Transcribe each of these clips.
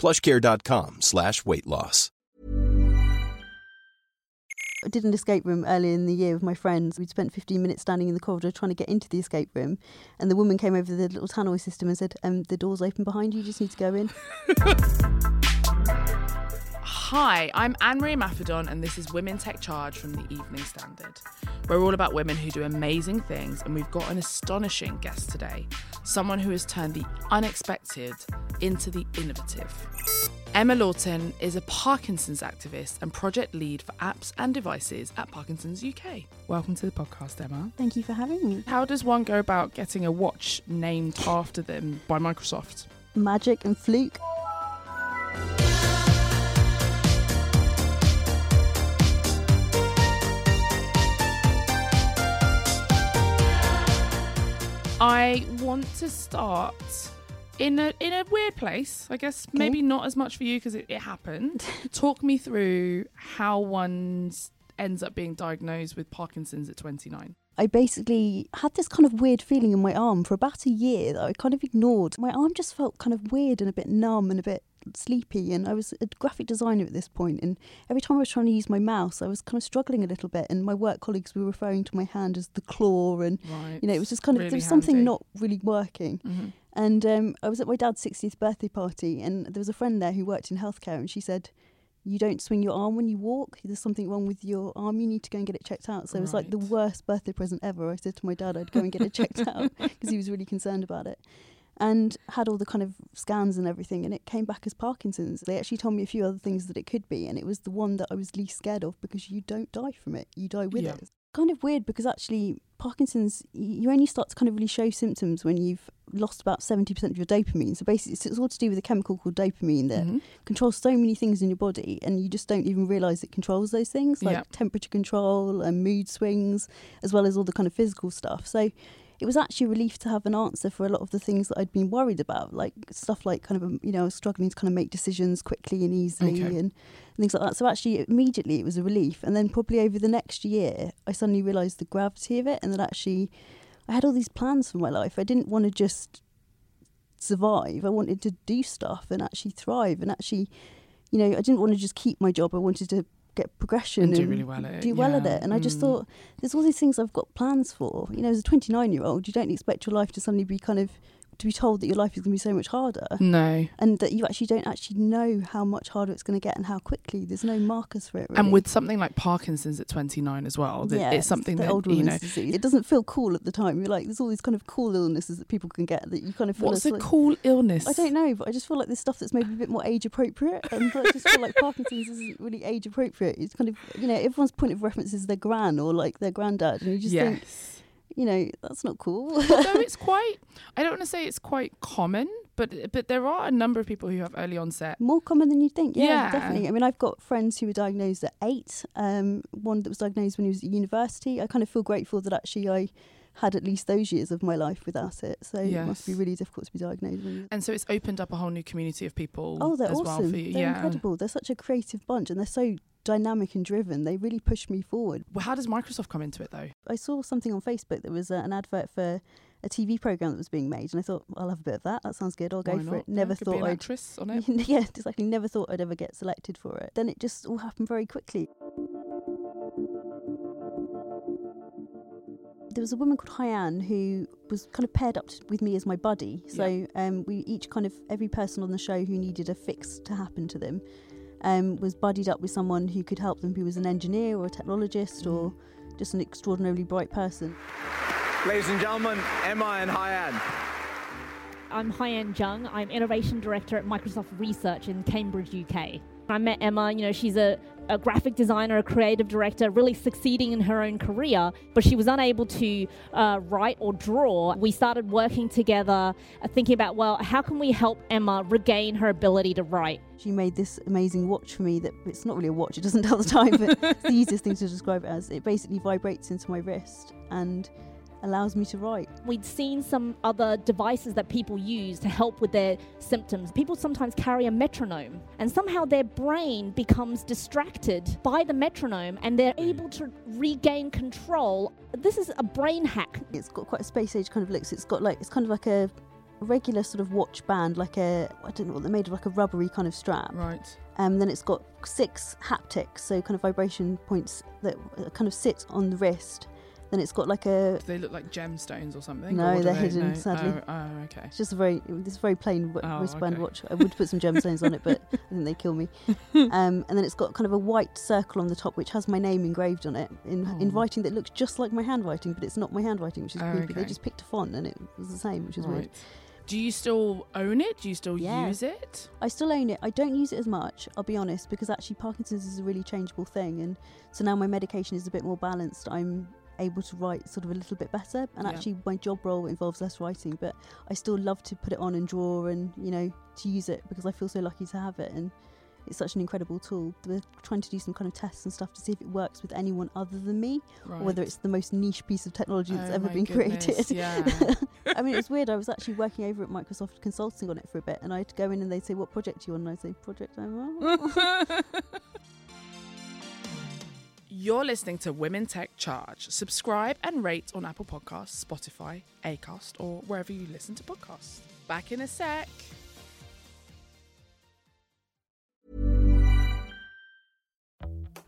plushcare.com slash weight loss. I did an escape room earlier in the year with my friends. We'd spent 15 minutes standing in the corridor trying to get into the escape room, and the woman came over the little tannoy system and said, um, "The door's open behind you. You just need to go in." Hi, I'm Anne Marie Maffedon, and this is Women Tech Charge from the Evening Standard. We're all about women who do amazing things, and we've got an astonishing guest today someone who has turned the unexpected into the innovative. Emma Lawton is a Parkinson's activist and project lead for apps and devices at Parkinson's UK. Welcome to the podcast, Emma. Thank you for having me. How does one go about getting a watch named after them by Microsoft? Magic and fluke. I want to start in a in a weird place. I guess maybe not as much for you because it, it happened. Talk me through how one ends up being diagnosed with Parkinson's at 29. I basically had this kind of weird feeling in my arm for about a year that I kind of ignored. My arm just felt kind of weird and a bit numb and a bit sleepy. And I was a graphic designer at this point, and every time I was trying to use my mouse, I was kind of struggling a little bit. And my work colleagues were referring to my hand as the claw, and Right. you know, it was just kind of Really there was something handy. not really working. Mhm. And um, I was at my dad's 60th birthday party, and there was a friend there who worked in healthcare, and she said, You don't swing your arm when you walk. There's something wrong with your arm. You need to go and get it checked out. So it was like the worst birthday present ever. I said to my dad I'd go and get it checked out because he was really concerned about it. And had all the kind of scans and everything, and it came back as Parkinson's. They actually told me a few other things that it could be, and it was the one that I was least scared of because you don't die from it, you die with Yeah. it kind of weird because actually Parkinson's, you only start to kind of really show symptoms when you've lost about 70% of your dopamine. So basically it's, all to do with a chemical called dopamine that Mhm. controls so many things in your body and you just don't even realize it controls those things like Yeah. temperature control and mood swings as well as all the kind of physical stuff. So it was actually a relief to have an answer for a lot of the things that I'd been worried about, like stuff like kind of, um, you know, struggling to kind of make decisions quickly and easily Okay. and things like that. So actually, immediately it was a relief. And then probably over the next year, I suddenly realised the gravity of it and that actually I had all these plans for my life. I didn't want to just survive. I wanted to do stuff and actually thrive and actually, you know, I didn't want to just keep my job. I wanted to get progression And do really well at it, do well at it. And I just Mm. thought, there's all these things I've got plans for. You know, as a 29 year old, you don't expect your life to suddenly be kind of to be told that your life is going to be so much harder No. and that you actually don't actually know how much harder it's going to get and how quickly. There's no markers for it. Really. And with something like Parkinson's at 29 as well, Yeah, it's something that, old you know, disease. It doesn't feel cool at the time. You're like, there's all these kind of cool illnesses that people can get that you kind of feel. what's a like- cool illness? I don't know, but I just feel like there's stuff that's maybe a bit more age appropriate, and I just feel like Parkinson's isn't really age appropriate. It's kind of you know everyone's point of reference is their gran or like their granddad, and you just think Yes. You know that's not cool. Although it's quite, I don't want to say it's quite common, But but there are a number of people who have early onset. More common than you'd think. Yeah, Yeah. definitely. I mean, I've got friends who were diagnosed at eight. Um, one that was diagnosed when he was at university. I kind of feel grateful that actually I had at least those years of my life without it. So it must be really difficult to be diagnosed. You And so it's opened up a whole new community of people oh, they're as awesome. well for you. They're yeah. incredible. They're such a creative bunch, and they're so dynamic and driven. They really pushed me forward. Well, how does Microsoft come into it though? I saw something on Facebook that was uh, an advert for a TV program that was being made, and I thought I'll have a bit of that. That sounds good. I'll go Why for not? it. Never Yeah, thought I'd actress on it. yeah, exactly. Never thought I'd ever get selected for it. Then it just all happened very quickly. There was a woman called Haiyan who was kind of paired up with me as my buddy. So um, we each kind of, every person on the show who needed a fix to happen to them um, was buddied up with someone who could help them who was an engineer or a technologist or just an extraordinarily bright person. Ladies and gentlemen, Emma and Haiyan. I'm Haiyan Zhang. I'm Innovation Director at Microsoft Research in Cambridge, UK. I met Emma, you know, she's a, a graphic designer, a creative director, really succeeding in her own career, but she was unable to uh, write or draw. We started working together, uh, thinking about, well, how can we help Emma regain her ability to write? She made this amazing watch for me that it's not really a watch, it doesn't tell the time, but it's the easiest thing to describe it as. It basically vibrates into my wrist and allows me to write. We'd seen some other devices that people use to help with their symptoms. People sometimes carry a metronome, and somehow their brain becomes distracted by the metronome and they're able to regain control. This is a brain hack. It's got quite a space age kind of looks. It's got like it's kind of like a regular sort of watch band, like a I don't know what they're made of, like a rubbery kind of strap. Right. Um, then it's got six haptics, so kind of vibration points that uh, kind of sit on the wrist. Then it's got like a Do they look like gemstones or something? No, or they're they- hidden, sadly. Oh, oh, okay. It's just a very, this very plain w- Oh, wristband okay. watch. I would put some gemstones on it, but I think they kill me. Um, and then it's got kind of a white circle on the top, which has my name engraved on it in, in Oh. writing that looks just like my handwriting, but it's not my handwriting, which is creepy. They just picked a font and it was the same, which is right. weird. Do you still own it? Do you still Yeah. use it? I still own it. I don't use it as much, I'll be honest, because actually Parkinson's is a really changeable thing. And so now my medication is a bit more balanced. I'm able to write sort of a little bit better. And Yeah. actually, my job role involves less writing, but I still love to put it on and draw and, you know, to use it because I feel so lucky to have it. And it's such an incredible tool. We're trying to do some kind of tests and stuff to see if it works with anyone other than me Right. or whether it's the most niche piece of technology that's Oh ever been goodness, created. Yeah. I mean, it's weird. I was actually working over at Microsoft Consulting on it for a bit, and I'd go in and they'd say, "What project are you on?" And I'd say, "Project I'm on." You're listening to Women Tech Charge. Subscribe and rate on Apple Podcasts, Spotify, Acast, or wherever you listen to podcasts. Back in a sec.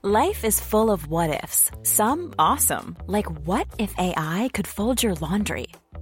Life is full of what ifs. Some awesome, like what if AI could fold your laundry?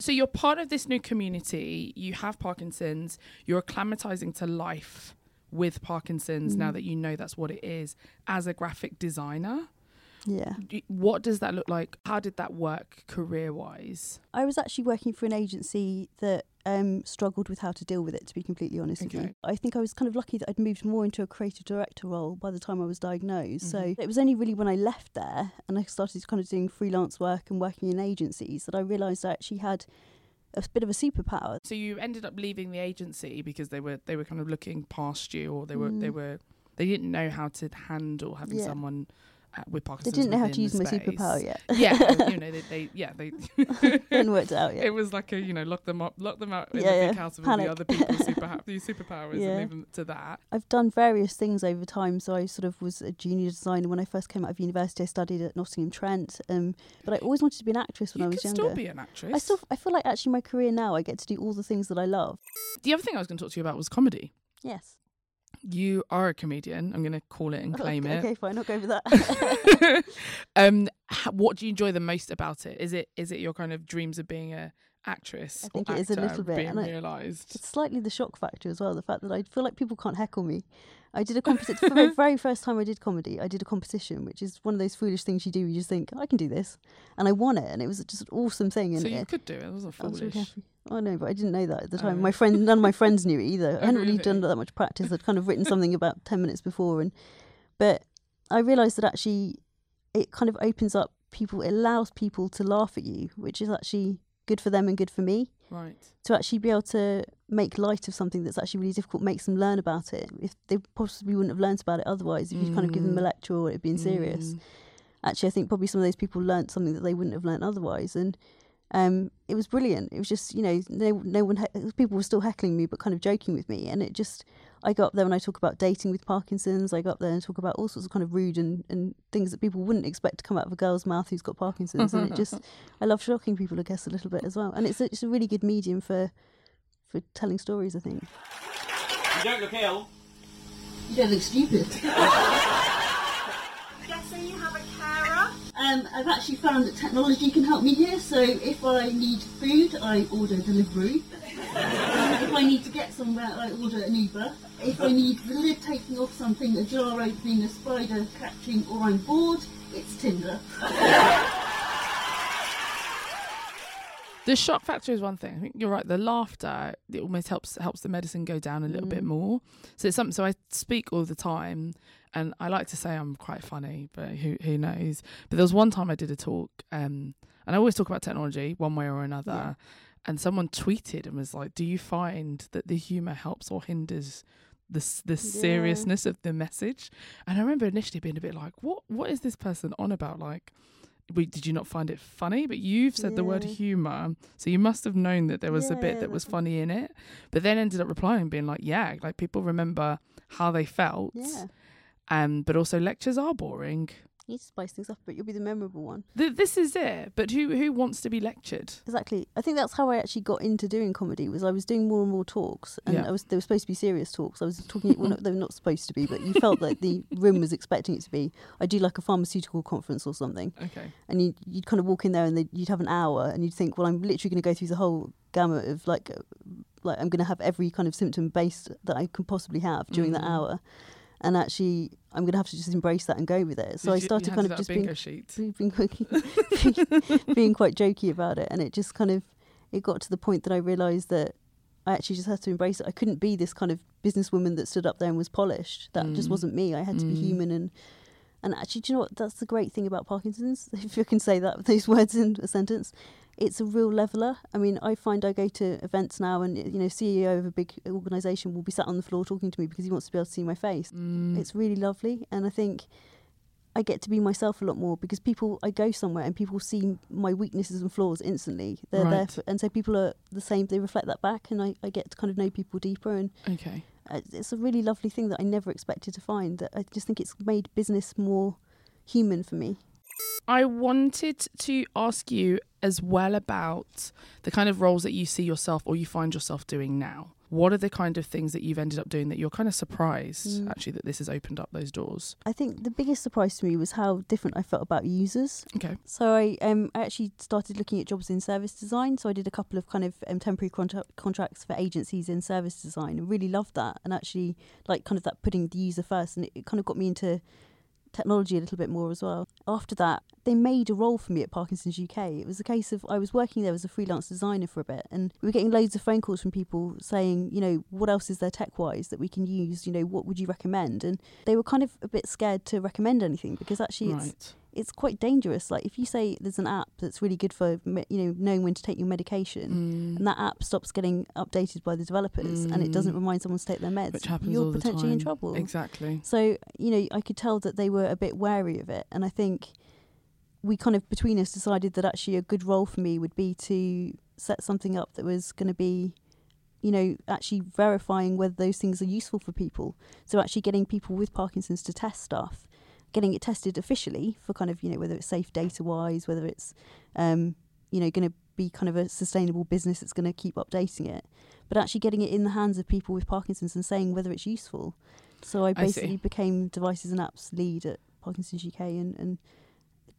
So you're part of this new community. You have Parkinson's. You're acclimatizing to life with Parkinson's now mm-hmm. that you know that's what it is as a graphic designer. Yeah. What does that look like? How did that work career wise? I was actually working for an agency that um, struggled with how to deal with it, to be completely honest with Okay. you. I think I was kind of lucky that I'd moved more into a creative director role by the time I was diagnosed. So Mhm. it was only really when I left there and I started kind of doing freelance work and working in agencies that I realised I actually had a bit of a superpower. So you ended up leaving the agency because they were they were kind of looking past you, or they were they Mm. were they didn't know how to handle having Yeah. someone uh, with They didn't know how to use my space. superpower yet. yeah, you know, they, they yeah, they Hadn't worked out yet. It was like a you know, lock them up, lock them out in Yeah, the yeah. big house with all the other people's super these superpowers Yeah. and leave them to that. I've done various things over time. So I sort of was a junior designer when I first came out of university. I studied at Nottingham Trent, um, but I always wanted to be an actress when you I was younger. still be an actress. I still, I feel like actually my career now, I get to do all the things that I love. the other thing I was going to talk to you about was comedy. Yes. You are a comedian. I'm going to call it and claim okay, it. Okay, fine, I'll go with that. um, what do you enjoy the most about it? Is it is it your kind of dreams of being a actress? I think it is a little bit, being realised. it's slightly the shock factor as well. The fact that I feel like people can't heckle me. I did a competition for the very first time I did comedy. I did a competition, which is one of those foolish things you do. You just think I can do this, and I won it, and it was just an awesome thing. And So you it, could do it. It wasn't I was really foolish. I know, but I didn't know that at the Oh, time. really? My friend, none of my friends knew it either. I Oh, hadn't really done that much practice. I'd kind of written something about ten minutes before, and but I realised that actually it kind of opens up people. It allows people to laugh at you, which is actually good for them and good for me. Right. To actually be able to make light of something that's actually really difficult, makes them learn about it. If they possibly wouldn't have learnt about it otherwise, if you'd kind of given them a Mm. lecture or it being serious Mm. actually I think probably some of those people learnt something that they wouldn't have learnt otherwise and um, it was brilliant it was just you know no, no one he- people were still heckling me but kind of joking with me and it just I go up there and I talk about dating with Parkinson's I go up there and talk about all sorts of kind of rude and, and things that people wouldn't expect to come out of a girl's mouth who's got Parkinson's and it just I love shocking people I guess a little bit as well and it's a, it's a really good medium for for telling stories I think You don't look ill. you don't look stupid Guessing you have a carer. Um, I've actually found that technology can help me here. So if I need food, I order delivery. If I need to get somewhere, I order an Uber. If I need the lid taking off something, a jar opening, a spider catching, or I'm bored, it's Tinder. The shock factor is one thing. I think you're right. The laughter it almost helps helps the medicine go down a little bit more. So it's something. So I speak all the time, and I like to say I'm quite funny, but who who knows? But there was one time I did a talk, um, and I always talk about technology one way or another. And someone tweeted and was like, "Do you find that the humor helps or hinders?" The, the seriousness of the message and i remember initially being a bit like what what is this person on about like we, did you not find it funny? But you've said the word humour, so you must have known that there was a bit that was funny in it. But then ended up replying, being like, "Yeah, like people remember how they felt." Yeah, Um, but also lectures are boring. You need to spice things up, but you'll be the memorable one. Th- this is it. But who who wants to be lectured? Exactly. I think that's how I actually got into doing comedy. Was I was doing more and more talks, and Yeah. I was they were supposed to be serious talks. I was talking. well, not, they were not supposed to be, but you felt that the room was expecting it to be. I do like a pharmaceutical conference or something, Okay. and you you'd kind of walk in there and you'd have an hour, and you'd think, well, I'm literally going to go through the whole gamut of like, uh, like I'm going to have every kind of symptom based that I can possibly have during that Mm. hour, and actually I'm going to have to just embrace that and go with it. So Did I started you kind of just being being, being, being quite jokey about it, and it just kind of it got to the point that I realised that I actually just had to embrace it. I couldn't be this kind of businesswoman that stood up there and was polished. That just Mm. wasn't me. I had to be Mm. human and and actually, do you know what? That's the great thing about Parkinson's. If you can say that those words in a sentence, it's a real leveler. I mean, I find I go to events now, and you know, CEO of a big organisation will be sat on the floor talking to me because he wants to be able to see my face. Mm. It's really lovely, and I think I get to be myself a lot more because people I go somewhere and people see my weaknesses and flaws instantly. They're there, for, and so people are the same. They reflect that back, and I, I get to kind of know people deeper, and Okay. uh, it's a really lovely thing that I never expected to find. That I just think it's made business more human for me. I wanted to ask you as well about the kind of roles that you see yourself or you find yourself doing now. What are the kind of things that you've ended up doing that you're kind of surprised Mm. actually that this has opened up those doors? I think the biggest surprise to me was how different I felt about users. Okay. So I um I actually started looking at jobs in service design. So I did a couple of kind of um, temporary contra- contracts for agencies in service design and really loved that. And actually like kind of that putting the user first, and it, it kind of got me into technology a little bit more as well. After that, they made a role for me at Parkinson's UK. It was a case of I was working there as a freelance designer for a bit, and we were getting loads of phone calls from people saying, you know, what else is there tech wise that we can use? You know, what would you recommend? And they were kind of a bit scared to recommend anything because actually it's Right. it's quite dangerous. Like if you say there's an app that's really good for you know knowing when to take your medication, Mm. and that app stops getting updated by the developers, and it doesn't remind someone to take their meds, Which happens you're potentially in trouble. Exactly. So you know, I could tell that they were a bit wary of it, and I think we kind of between us decided that actually a good role for me would be to set something up that was going to be you know actually verifying whether those things are useful for people. So actually getting people with parkinson's to test stuff getting it tested officially for kind of you know whether it's safe data wise whether it's um you know going to be kind of a sustainable business that's going to keep updating it. But actually getting it in the hands of people with parkinson's and saying whether it's useful. So i I basically became devices and apps lead at parkinson's uk and, and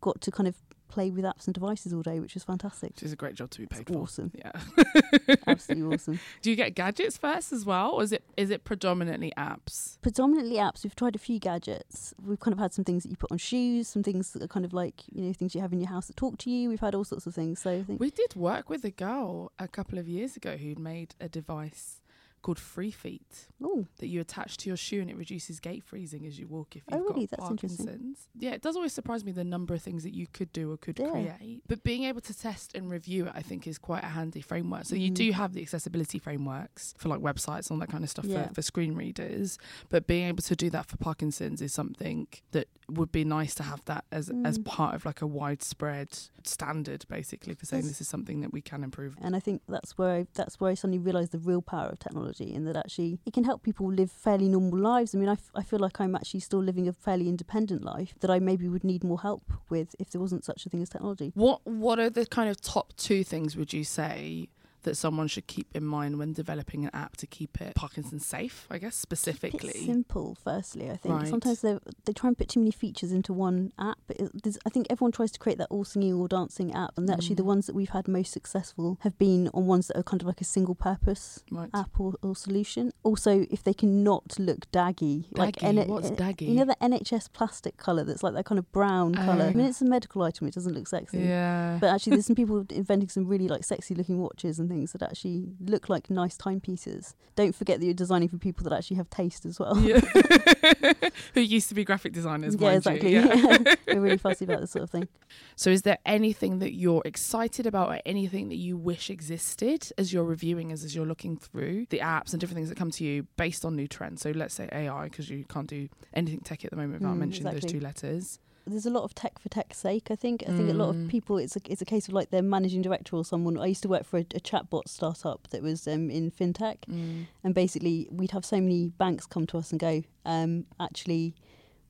got to kind of play with apps and devices all day which was fantastic Which is a great job to be paid It's for. awesome. Yeah. absolutely awesome Do you get gadgets first as well, or is it is it predominantly apps? predominantly apps. We've tried a few gadgets. We've kind of had some things that you put on shoes, some things that are kind of like you know things you have in your house that talk to you. We've had all sorts of things. So I think We did work with a girl a couple of years ago who'd made a device called Free Feet oh that you attach to your shoe and it reduces gait freezing as you walk if Oh, you've really? got That's. Parkinson's. Yeah, it does always surprise me the number of things that you could do or could Yeah. create. But being able to test and review it, I think, is quite a handy framework. So you Mhm. do have the accessibility frameworks for like websites and all that kind of stuff Yeah. for, for screen readers. But being able to do that for Parkinson's is something that would be nice to have that as as Mm. part of like a widespread standard, basically, for saying this is something that we can improve. and I think that's where I, that's where I suddenly realised the real power of technology, and that actually it can help people live fairly normal lives. I mean, I, f- I feel like I'm actually still living a fairly independent life that I maybe would need more help with if there wasn't such a thing as technology. What What are the kind of top two things would you say that someone should keep in mind when developing an app to keep it Parkinson safe? I guess specifically. simple, firstly. I think Right. sometimes they they try and put too many features into one app. It, I think everyone tries to create that all singing, all dancing app, and actually the Mm. ones that we've had most successful have been on ones that are kind of like a single purpose Right. app or, or solution. Also, if they can not look daggy, like Daggy? What's eh, daggy? You know the NHS plastic colour that's like that kind of brown colour. I Oh. mean, it's a medical item; it doesn't look sexy. Yeah. But actually, there's some people inventing some really like sexy looking watches and things that actually look like nice timepieces. Don't forget that you're designing for people that actually have taste as well. Yeah. Who used to be graphic designers, yeah, exactly. you. Yeah. We're really fussy about this sort of thing. So, is there anything that you're excited about, or anything that you wish existed as you're reviewing, as as you're looking through the apps and different things that come to you based on new trends? So, let's say AI, because you can't do anything tech at the moment without Mm, mentioning exactly. those two letters. There's a lot of tech for tech's sake. I think. I think a lot of Mm. people. It's a it's a case of like their managing director or someone. I used to work for a, a chatbot startup that was um, in fintech, Mm. and basically we'd have so many banks come to us and go, um, actually.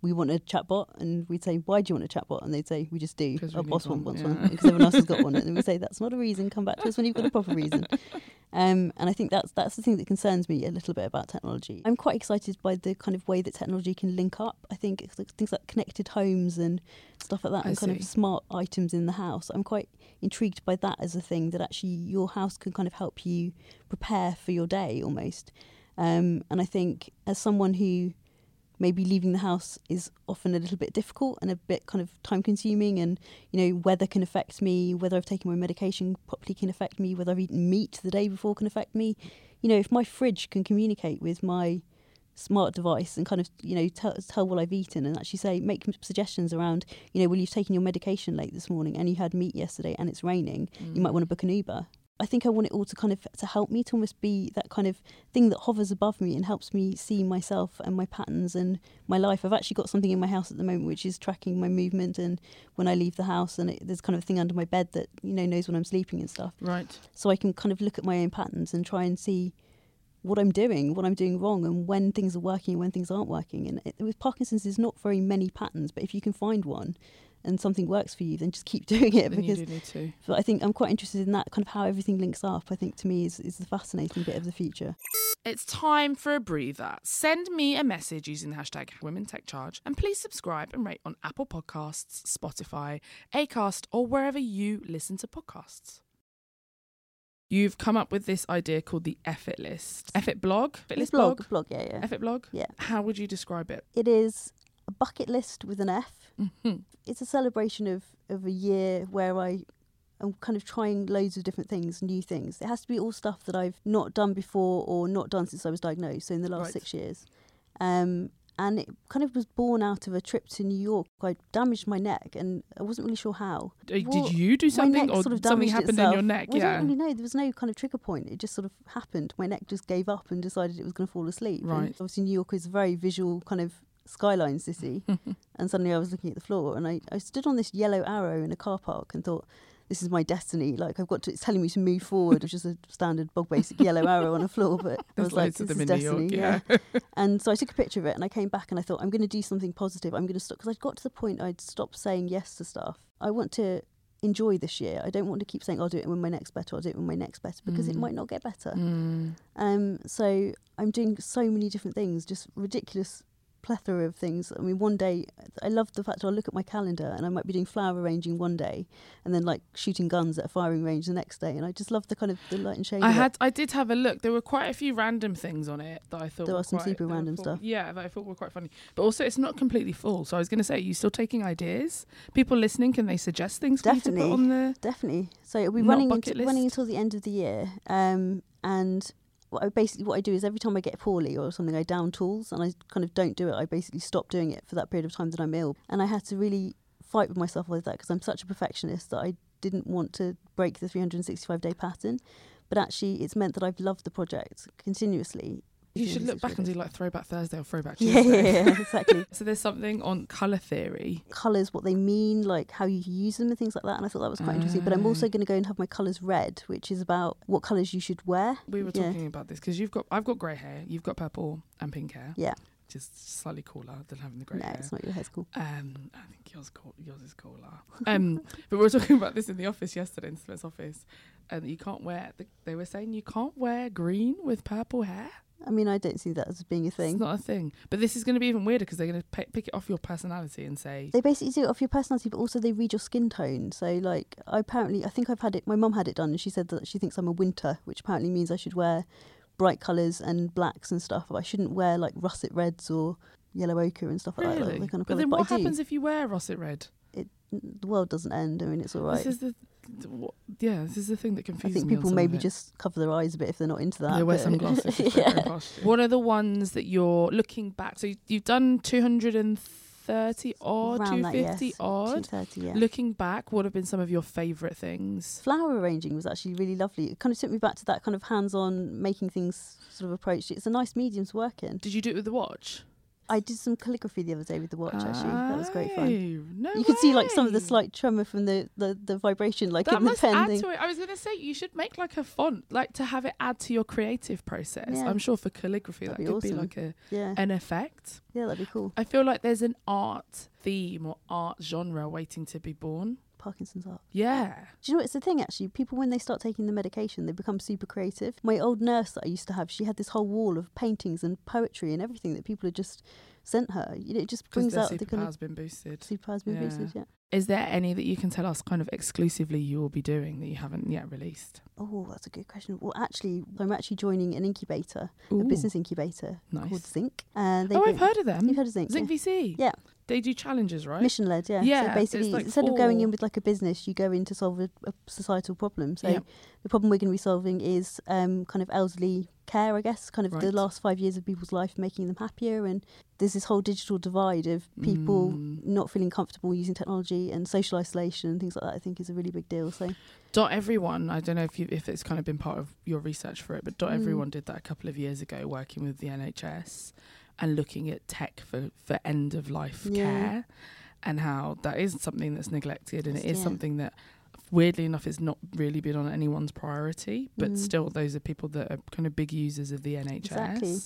We want a chatbot, and we'd say, "Why do you want a chatbot?" And they'd say, "We just do. Our boss one, wants yeah. one because everyone else has got one." And we'd say, "That's not a reason. Come back to us when you've got a proper reason." Um, and I think that's that's the thing that concerns me a little bit about technology. I'm quite excited by the kind of way that technology can link up. I think things like connected homes and stuff like that, I and kind of smart items in the house. I'm quite intrigued by that as a thing that actually your house can kind of help you prepare for your day almost. Um, and I think as someone who maybe leaving the house is often a little bit difficult and a bit kind of time consuming and you know weather can affect me whether i've taken my medication properly can affect me whether i've eaten meat the day before can affect me. You know if my fridge can communicate with my smart device and kind of you know tell, tell what i've eaten and actually say make suggestions around you know well you've taken your medication late this morning and you had meat yesterday and it's raining you might mm. want to book an uber I think I want it all to kind of to help me to almost be that kind of thing that hovers above me and helps me see myself and my patterns and my life. I've actually got something in my house at the moment which is tracking my movement and when I leave the house, and it, there's kind of a thing under my bed that you know knows when I'm sleeping and stuff. Right. So I can kind of look at my own patterns and try and see what I'm doing, what I'm doing wrong, and when things are working and when things aren't working. And it, with Parkinson's, there's not very many patterns, but if you can find one and something works for you, then just keep doing it Then because you do need to. but I think I'm quite interested in that kind of how everything links up. I think to me is, is the fascinating bit of the future. It's time for a breather. Send me a message using the hashtag Women Tech Charge and please subscribe and rate on Apple Podcasts, Spotify, Acast, or wherever you listen to podcasts. You've come up with this idea called the Effort List. Effort blog? Effort list blog, blog? blog, yeah, yeah. Effort blog? Yeah. How would you describe it? It is a bucket list with an F. Mhm. It's a celebration of, of a year where I am kind of trying loads of different things, new things. It has to be all stuff that I've not done before or not done since I was diagnosed, so in the last Right. six years. Um, and it kind of was born out of a trip to New York. I damaged my neck and I wasn't really sure how. Did Well, you do something or sort of something happened in your neck? Well, I yeah. don't really know. There was no kind of trigger point. It just sort of happened. My neck just gave up and decided it was going to fall asleep. And Right. obviously, New York is a very visual kind of skyline city. and suddenly I was looking at the floor and I, I stood on this yellow arrow in a car park and thought, this is my destiny. Like I've got to, it's telling me to move forward, which is a standard bog basic yellow arrow on a floor. But I was like, this is destiny. York, yeah. and so I took a picture of it and I came back and I thought, I'm going to do something positive. I'm going to stop because I'd got to the point I'd stopped saying yes to stuff. I want to enjoy this year. I don't want to keep saying I'll do it when my next better. I'll do it when my next better because it Mm. might not get better. Mm. Um, so I'm doing so many different things, just ridiculous plethora of things. I mean, one day I love the fact I'll look at my calendar and I might be doing flower arranging one day, and then like shooting guns at a firing range the next day, and I just love the kind of the light and shade. I had, I did have a look. There were quite a few random things on it that I thought There were are some quite- super random thought- stuff. Yeah, that I thought were quite funny. But also, it's not completely full. So I was going to say, are you still taking ideas? People listening, can they suggest things for you to Definitely. put on the? Definitely. So it'll be running into, running until the end of the year. Um, and Basically what I do is every time I get poorly or something, I down tools and I kind of don't do it. I basically stop doing it for that period of time that I'm ill. And I had to really fight with myself with that because I'm such a perfectionist that I didn't want to break the 365 day pattern. But actually, it's meant that I've loved the project continuously. You should look back and do like Throwback Thursday or Throwback Tuesday. yeah, yeah, exactly. so there's something on colour theory. colours, what they mean, like how you use them and things like that. And I thought that was quite interesting. But I'm also going to go and have my colours read, which is about what colours you should wear. We were Yeah. talking about this because you've got, I've got grey hair, you've got purple and pink hair. Yeah. Which is slightly cooler than having the grey No, hair. No, it's not your hair's cool. Um, I think yours cool. Yours is cooler. Um, but we were talking about this in the office yesterday in Smith's office, and you can't wear. The, they were saying you can't wear green with purple hair. I mean, I don't see that as being a thing. It's not a thing. But this is going to be even weirder because they're going to pick it off your personality and say, They basically do it off your personality, but also they read your skin tone. So, like, I apparently, I think I've had it. My mum had it done, and she said that she thinks I'm a winter, which apparently means I should wear bright colours and blacks and stuff. But I shouldn't wear like russet reds or yellow ochre and stuff like that. really? Like, kind of but colours. then but what happens if you wear russet red? It, the world doesn't end. I mean, it's all right. This is the, yeah. This is the thing that confuses me. I think people maybe just cover their eyes a bit if they're not into that. They wear sunglasses. yeah. What are the ones that you're looking back? So you- you've done 230 odd, Around that, 250 yes. odd. 230, yeah. Looking back, what have been some of your favourite things? flower arranging was actually really lovely. It kind of took me back to that kind of hands-on making things sort of approach. It's a nice medium to work in. Did you do it with the watch? I did some calligraphy the other day with the watch. Actually, that was great fun. Oh, No you could see like some of the slight tremor from the, the, the vibration, like that in the must pen add thing. to it. I was going to say you should make like a font, like to have it add to your creative process. Yeah. I'm sure for calligraphy That'd that be could be like a Yeah, an effect. yeah, that'd be cool. I feel like there's an art theme or art genre waiting to be born. Parkinson's art. Yeah. Do you know? It's the thing actually. People when they start taking the medication, they become super creative. My old nurse that I used to have, she had this whole wall of paintings and poetry and everything that people had just sent her. It just brings out the kind of been boosted. superpowers being Yeah. boosted. Yeah. Is there any that you can tell us kind of exclusively you will be doing that you haven't yet released? Oh, that's a good question. Well, actually, I'm actually joining an incubator, a business incubator nice. called Zinc. And they oh, I've heard of them. You've heard of Zinc? Zinc yeah. VC. Yeah. They do challenges, right? Mission led, yeah. Yeah, So basically, like instead of going in with like a business, you go in to solve a, a societal problem. So Yeah. the problem we're going to be solving is um, kind of elderly care, I guess, kind of the last five years of people's life, making them happier. And there's this whole digital divide of people Mm. not feeling comfortable using technology and social isolation and things like that. I think is a really big deal. So Dot Everyone, I don't know if you if it's kind of been part of your research for it, but Dot Mm. Everyone did that a couple of years ago, working with the NHS and looking at tech for, for end of life Yeah. care and how that is something that's neglected and it is Yeah. something that weirdly enough it's not really been on anyone's priority, but Mm. still those are people that are kind of big users of the NHS. Exactly.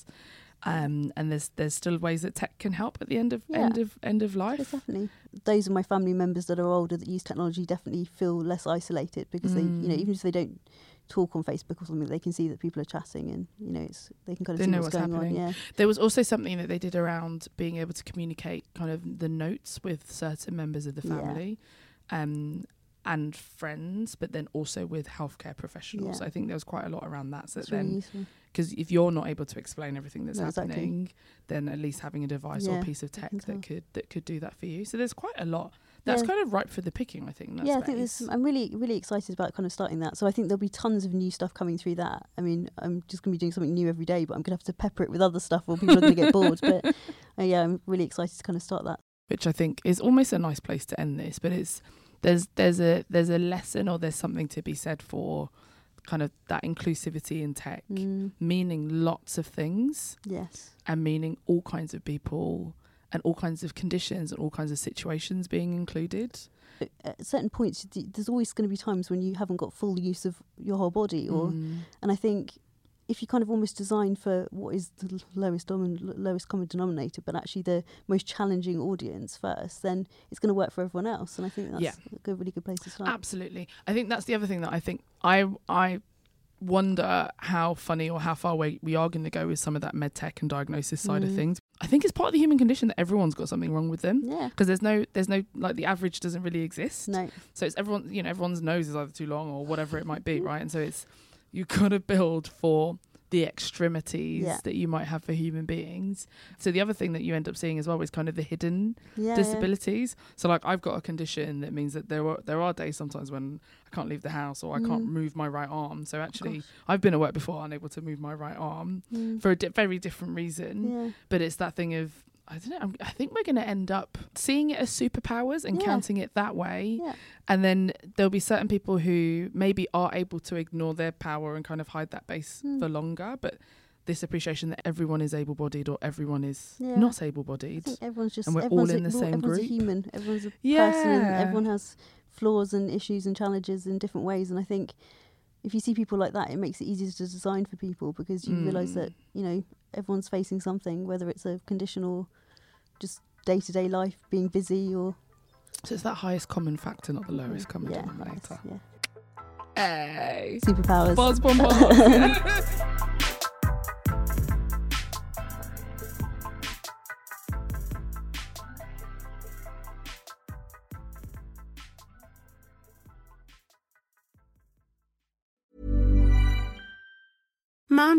Um, and there's there's still ways that tech can help at the end of Yeah. end of end of life. definitely. Those of my family members that are older that use technology definitely feel less isolated because they, you know, Mm. even if they don't talk on Facebook or something, they can see that people are chatting and you know, it's they can kind of They see know what's, what's going happening. on. Yeah, There was also something that they did around being able to communicate kind of the notes with certain members of the Yeah. family um, and friends, but then also with healthcare professionals. Yeah. I think there was quite a lot around that. So it's that really then because if you're not able to explain everything that's No, exactly. happening, then at least having a device or Yeah, a piece of tech that could that could do that for you. So there's quite a lot. That's Yeah. kind of ripe for the picking, I think. yeah, I think there's some, I'm really, really excited about kind of starting that. So I think there'll be tons of new stuff coming through that. I mean, I'm just going to be doing something new every day, but I'm going to have to pepper it with other stuff, or people are going to get bored. But uh, yeah, I'm really excited to kind of start that. which I think is almost a nice place to end this. But it's there's there's a there's a lesson or there's something to be said for kind of that inclusivity in tech, Mm, meaning lots of things yes. and meaning all kinds of people and all kinds of conditions and all kinds of situations being included. At certain points, there's always going to be times when you haven't got full use of your whole body, or Mm. and I think if you kind of almost design for what is the lowest domin- lowest common denominator, but actually the most challenging audience first, then it's going to work for everyone else. And I think that's Yeah. a good, really good place to start. Absolutely. I think that's the other thing that I think I I wonder how funny or how far away we are going to go with some of that med tech and diagnosis side of Mm. things. I think it's part of the human condition that everyone's got something wrong with them Yeah. because there's no there's no like the average doesn't really exist. No. So it's everyone you know everyone's nose is either too long or whatever it might be, right? And so it's you got to build for the extremities Yeah. that you might have for human beings. So the other thing that you end up seeing as well is kind of the hidden Yeah. yeah. disabilities. So like I've got a condition that means that there are there are days sometimes when I can't leave the house or I can't Mm. move my right arm. So actually. I've been at work before unable to move my right arm Mm. for a di- very different reason. Yeah. But it's that thing of I don't know. I'm, I think we're going to end up seeing it as superpowers and Yeah. counting it that way. Yeah. And then there'll be certain people who maybe are able to ignore their power and kind of hide that base Mm. for longer. But this appreciation that everyone is able bodied or everyone is Yeah. not able bodied. everyone's just And we're all everyone's in the same everyone's group. a human. Everyone's a person, and everyone has flaws and issues and challenges in different ways. And I think if you see people like that, it makes it easier to design for people because you realise that Mm. you know everyone's facing something, whether it's a condition or just day to day life, being busy or So it's that highest common factor, not the lowest common yeah, denominator. that's- yeah. Hey. superpowers. Buzz, bum,